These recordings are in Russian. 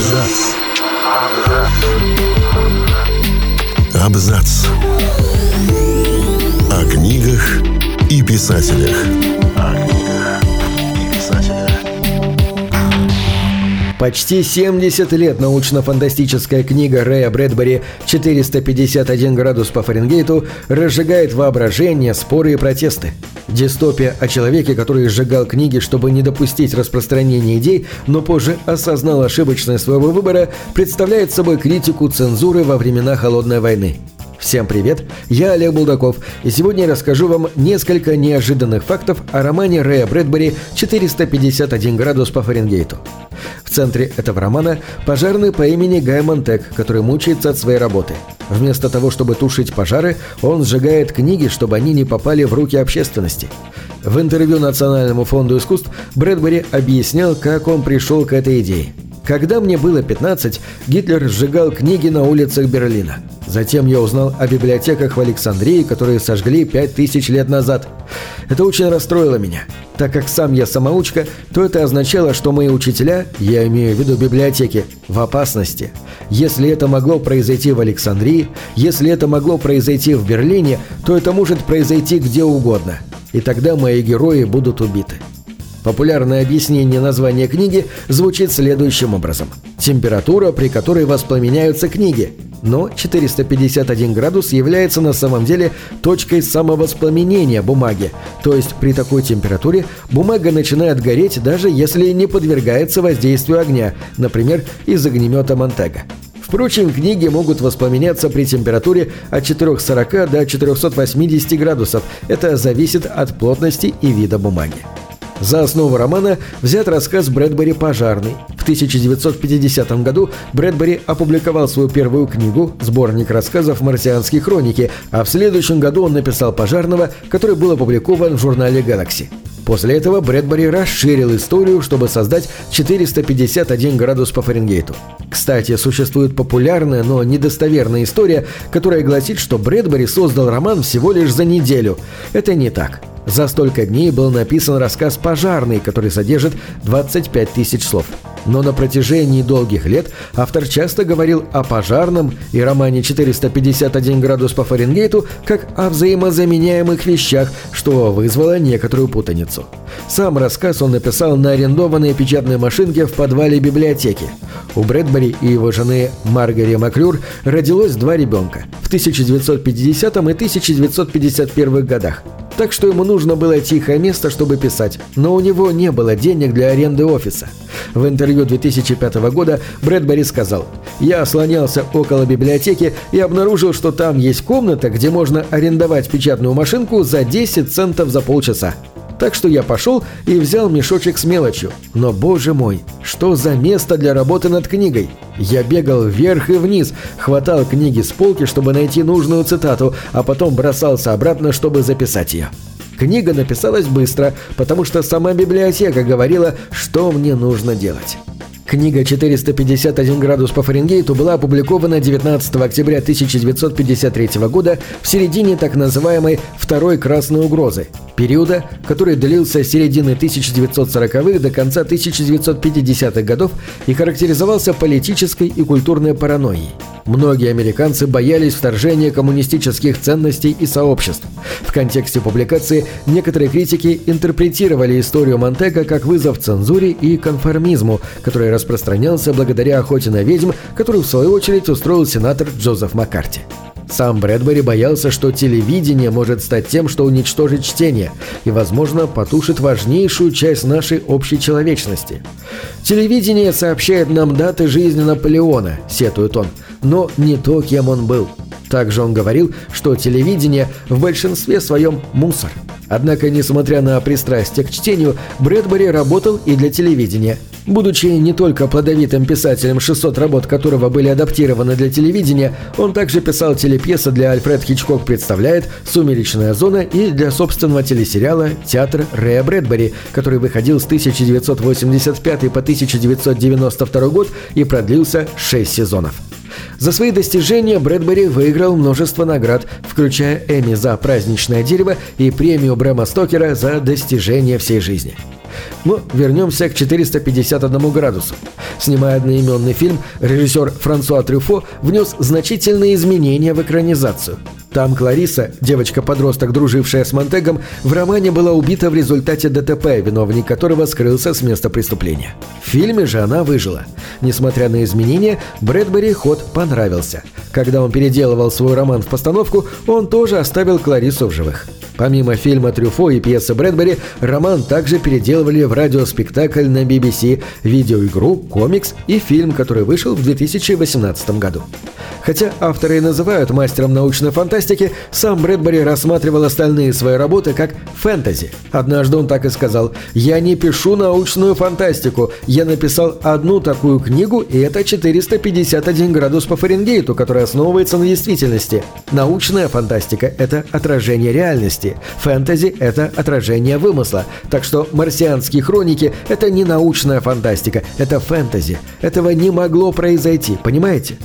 Абзац. Абзац. О книгах и писателях. О книгах Почти 70 лет научно-фантастическая книга Рэя Брэдбери «451 градус по Фаренгейту» разжигает воображение, споры и протесты. Дистопия о человеке, который сжигал книги, чтобы не допустить распространения идей, но позже осознал ошибочность своего выбора, представляет собой критику цензуры во времена Холодной войны. Всем привет, я Олег Булдаков, и сегодня я расскажу вам несколько неожиданных фактов о романе Рэя Брэдбери «451 градус по Фаренгейту». В центре этого романа пожарный по имени Гай Монтек, который мучается от своей работы. Вместо того, чтобы тушить пожары, он сжигает книги, чтобы они не попали в руки общественности. В интервью Национальному фонду искусств Брэдбери объяснял, как он пришел к этой идее. Когда мне было 15, Гитлер сжигал книги на улицах Берлина. Затем я узнал о библиотеках в Александрии, которые сожгли 5000 лет назад. Это очень расстроило меня. Так как сам я самоучка, то это означало, что мои учителя, я имею в виду библиотеки, в опасности. Если это могло произойти в Александрии, если это могло произойти в Берлине, то это может произойти где угодно. И тогда мои герои будут убиты. Популярное объяснение названия книги звучит следующим образом. Температура, при которой воспламеняются книги. Но 451 градус является на самом деле точкой самовоспламенения бумаги. То есть при такой температуре бумага начинает гореть, даже если не подвергается воздействию огня, например, из огнемета Монтега. Впрочем, книги могут воспламеняться при температуре от 440 до 480 градусов. Это зависит от плотности и вида бумаги. За основу романа взят рассказ Брэдбери «Пожарный». В 1950 году Брэдбери опубликовал свою первую книгу, сборник рассказов «Марсианские хроники», а в следующем году он написал «Пожарного», который был опубликован в журнале Galaxy. После этого Брэдбери расширил историю, чтобы создать 451 градус по Фаренгейту. Кстати, существует популярная, но недостоверная история, которая гласит, что Брэдбери создал роман всего лишь за неделю. Это не так. За столько дней был написан рассказ «Пожарный», который содержит 25 тысяч слов. Но на протяжении долгих лет автор часто говорил о пожарном и романе «451 градус по Фаренгейту» как о взаимозаменяемых вещах, что вызвало некоторую путаницу. Сам рассказ он написал на арендованной печатной машинке в подвале библиотеки. У Брэдбери и его жены Маргари Маклюр родилось два ребенка в 1950 и 1951 годах так что ему нужно было тихое место, чтобы писать, но у него не было денег для аренды офиса. В интервью 2005 года Брэдбери сказал «Я слонялся около библиотеки и обнаружил, что там есть комната, где можно арендовать печатную машинку за 10 центов за полчаса. Так что я пошел и взял мешочек с мелочью. Но, боже мой, что за место для работы над книгой? Я бегал вверх и вниз, хватал книги с полки, чтобы найти нужную цитату, а потом бросался обратно, чтобы записать ее. Книга написалась быстро, потому что сама библиотека говорила, что мне нужно делать. Книга «451 градус по Фаренгейту» была опубликована 19 октября 1953 года в середине так называемой «Второй красной угрозы», периода, который длился с середины 1940-х до конца 1950-х годов и характеризовался политической и культурной паранойей. Многие американцы боялись вторжения коммунистических ценностей и сообществ. В контексте публикации некоторые критики интерпретировали историю Монтега как вызов цензуре и конформизму, который распространялся благодаря охоте на ведьм, которую в свою очередь устроил сенатор Джозеф Маккарти. Сам Брэдбери боялся, что телевидение может стать тем, что уничтожит чтение и, возможно, потушит важнейшую часть нашей общей человечности. «Телевидение сообщает нам даты жизни Наполеона», — сетует он, — «но не то, кем он был». Также он говорил, что телевидение в большинстве своем мусор. Однако, несмотря на пристрастие к чтению, Брэдбери работал и для телевидения – Будучи не только плодовитым писателем, 600 работ которого были адаптированы для телевидения, он также писал телепьесы для «Альфред Хичкок представляет», «Сумеречная зона» и для собственного телесериала «Театр Рэя Брэдбери», который выходил с 1985 по 1992 год и продлился 6 сезонов. За свои достижения Брэдбери выиграл множество наград, включая Эми за «Праздничное дерево» и премию Брэма Стокера за достижения всей жизни. Но вернемся к 451 градусу. Снимая одноименный фильм, режиссер Франсуа Трюфо внес значительные изменения в экранизацию – там Клариса, девочка-подросток, дружившая с Монтегом, в романе была убита в результате ДТП, виновник которого скрылся с места преступления. В фильме же она выжила. Несмотря на изменения, Брэдбери ход понравился. Когда он переделывал свой роман в постановку, он тоже оставил Кларису в живых. Помимо фильма «Трюфо» и пьесы Брэдбери, роман также переделывали в радиоспектакль на BBC, видеоигру, комикс и фильм, который вышел в 2018 году. Хотя авторы и называют мастером научной фантастики, сам Брэдбери рассматривал остальные свои работы как фэнтези. Однажды он так и сказал «Я не пишу научную фантастику, я написал одну такую книгу, и это 451 градус по Фаренгейту, которая основывается на действительности. Научная фантастика – это отражение реальности, фэнтези – это отражение вымысла, так что «Марсианские хроники» – это не научная фантастика, это фэнтези. Этого не могло произойти, понимаете?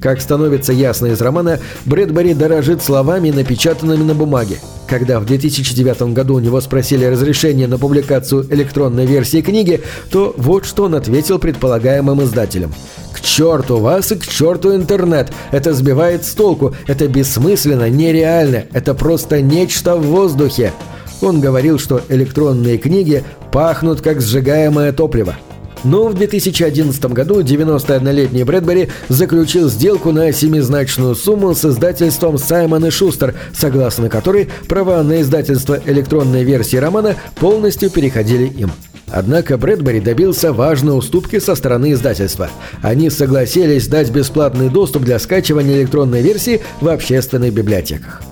Как становится ясно из романа, Брэдбери дорожит словами, напечатанными на бумаге. Когда в 2009 году у него спросили разрешение на публикацию электронной версии книги, то вот что он ответил предполагаемым издателям. «К черту вас и к черту интернет! Это сбивает с толку, это бессмысленно, нереально, это просто нечто в воздухе!» Он говорил, что электронные книги пахнут как сжигаемое топливо – но в 2011 году 91-летний Брэдбери заключил сделку на семизначную сумму с издательством Саймон и Шустер, согласно которой права на издательство электронной версии романа полностью переходили им. Однако Брэдбери добился важной уступки со стороны издательства. Они согласились дать бесплатный доступ для скачивания электронной версии в общественных библиотеках.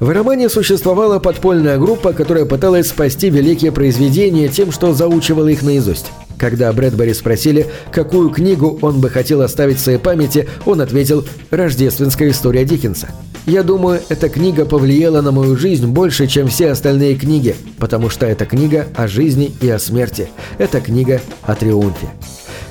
В романе существовала подпольная группа, которая пыталась спасти великие произведения тем, что заучивала их наизусть. Когда Брэдбери спросили, какую книгу он бы хотел оставить в своей памяти, он ответил «Рождественская история Диккенса». «Я думаю, эта книга повлияла на мою жизнь больше, чем все остальные книги, потому что это книга о жизни и о смерти. Это книга о триумфе».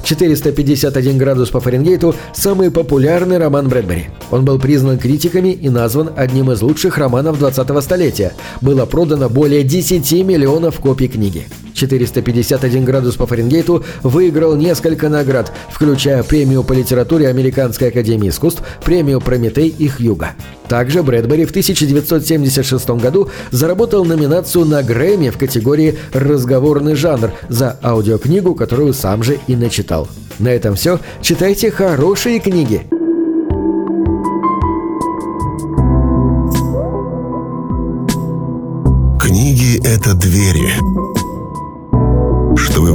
451 градус по Фаренгейту – самый популярный роман Брэдбери. Он был признан критиками и назван одним из лучших романов 20-го столетия. Было продано более 10 миллионов копий книги. 451 градус по Фаренгейту выиграл несколько наград, включая премию по литературе Американской академии искусств, премию «Прометей» и «Хьюга». Также Брэдбери в 1976 году заработал номинацию на Грэмми в категории «Разговорный жанр» за аудиокнигу, которую сам же и начитал. На этом все. Читайте хорошие книги. Книги — это двери,